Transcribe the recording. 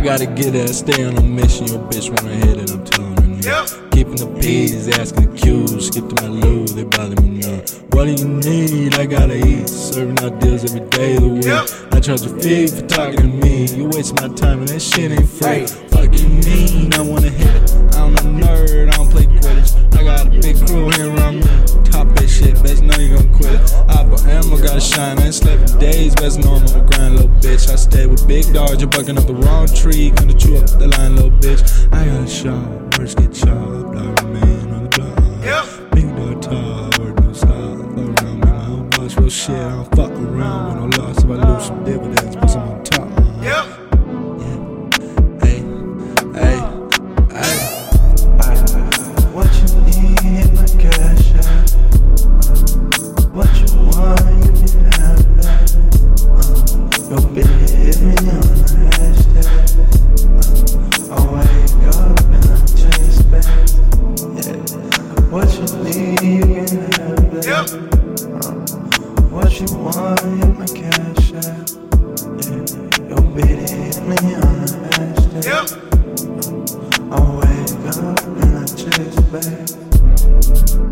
I gotta get it, stay on a mission. Your bitch wanna hit it, I'm telling her no. Keeping the P's, asking the cues. skip to my loo, they bother me now. What do you need? I gotta eat, serving out deals every day of the week. I charge a fee for talking to me. You waste my time and that shit ain't free. Fucking gotta shine. I ain't slept in days, best know I'm on the grind, little bitch. I stay with big dogs, you're bucking up the wrong tree. Gonna chew up the line, little bitch. I got a shot, words get chopped. I remain on the block. Big dog talk, word no stop. Fuck around me, my own boss, real shit. I don't fuck around with no loss. If I lose some dividends, Uh, what you want, in my cash out. Yeah. Your bitch hit me on the hashtag. I wake up and I chase back.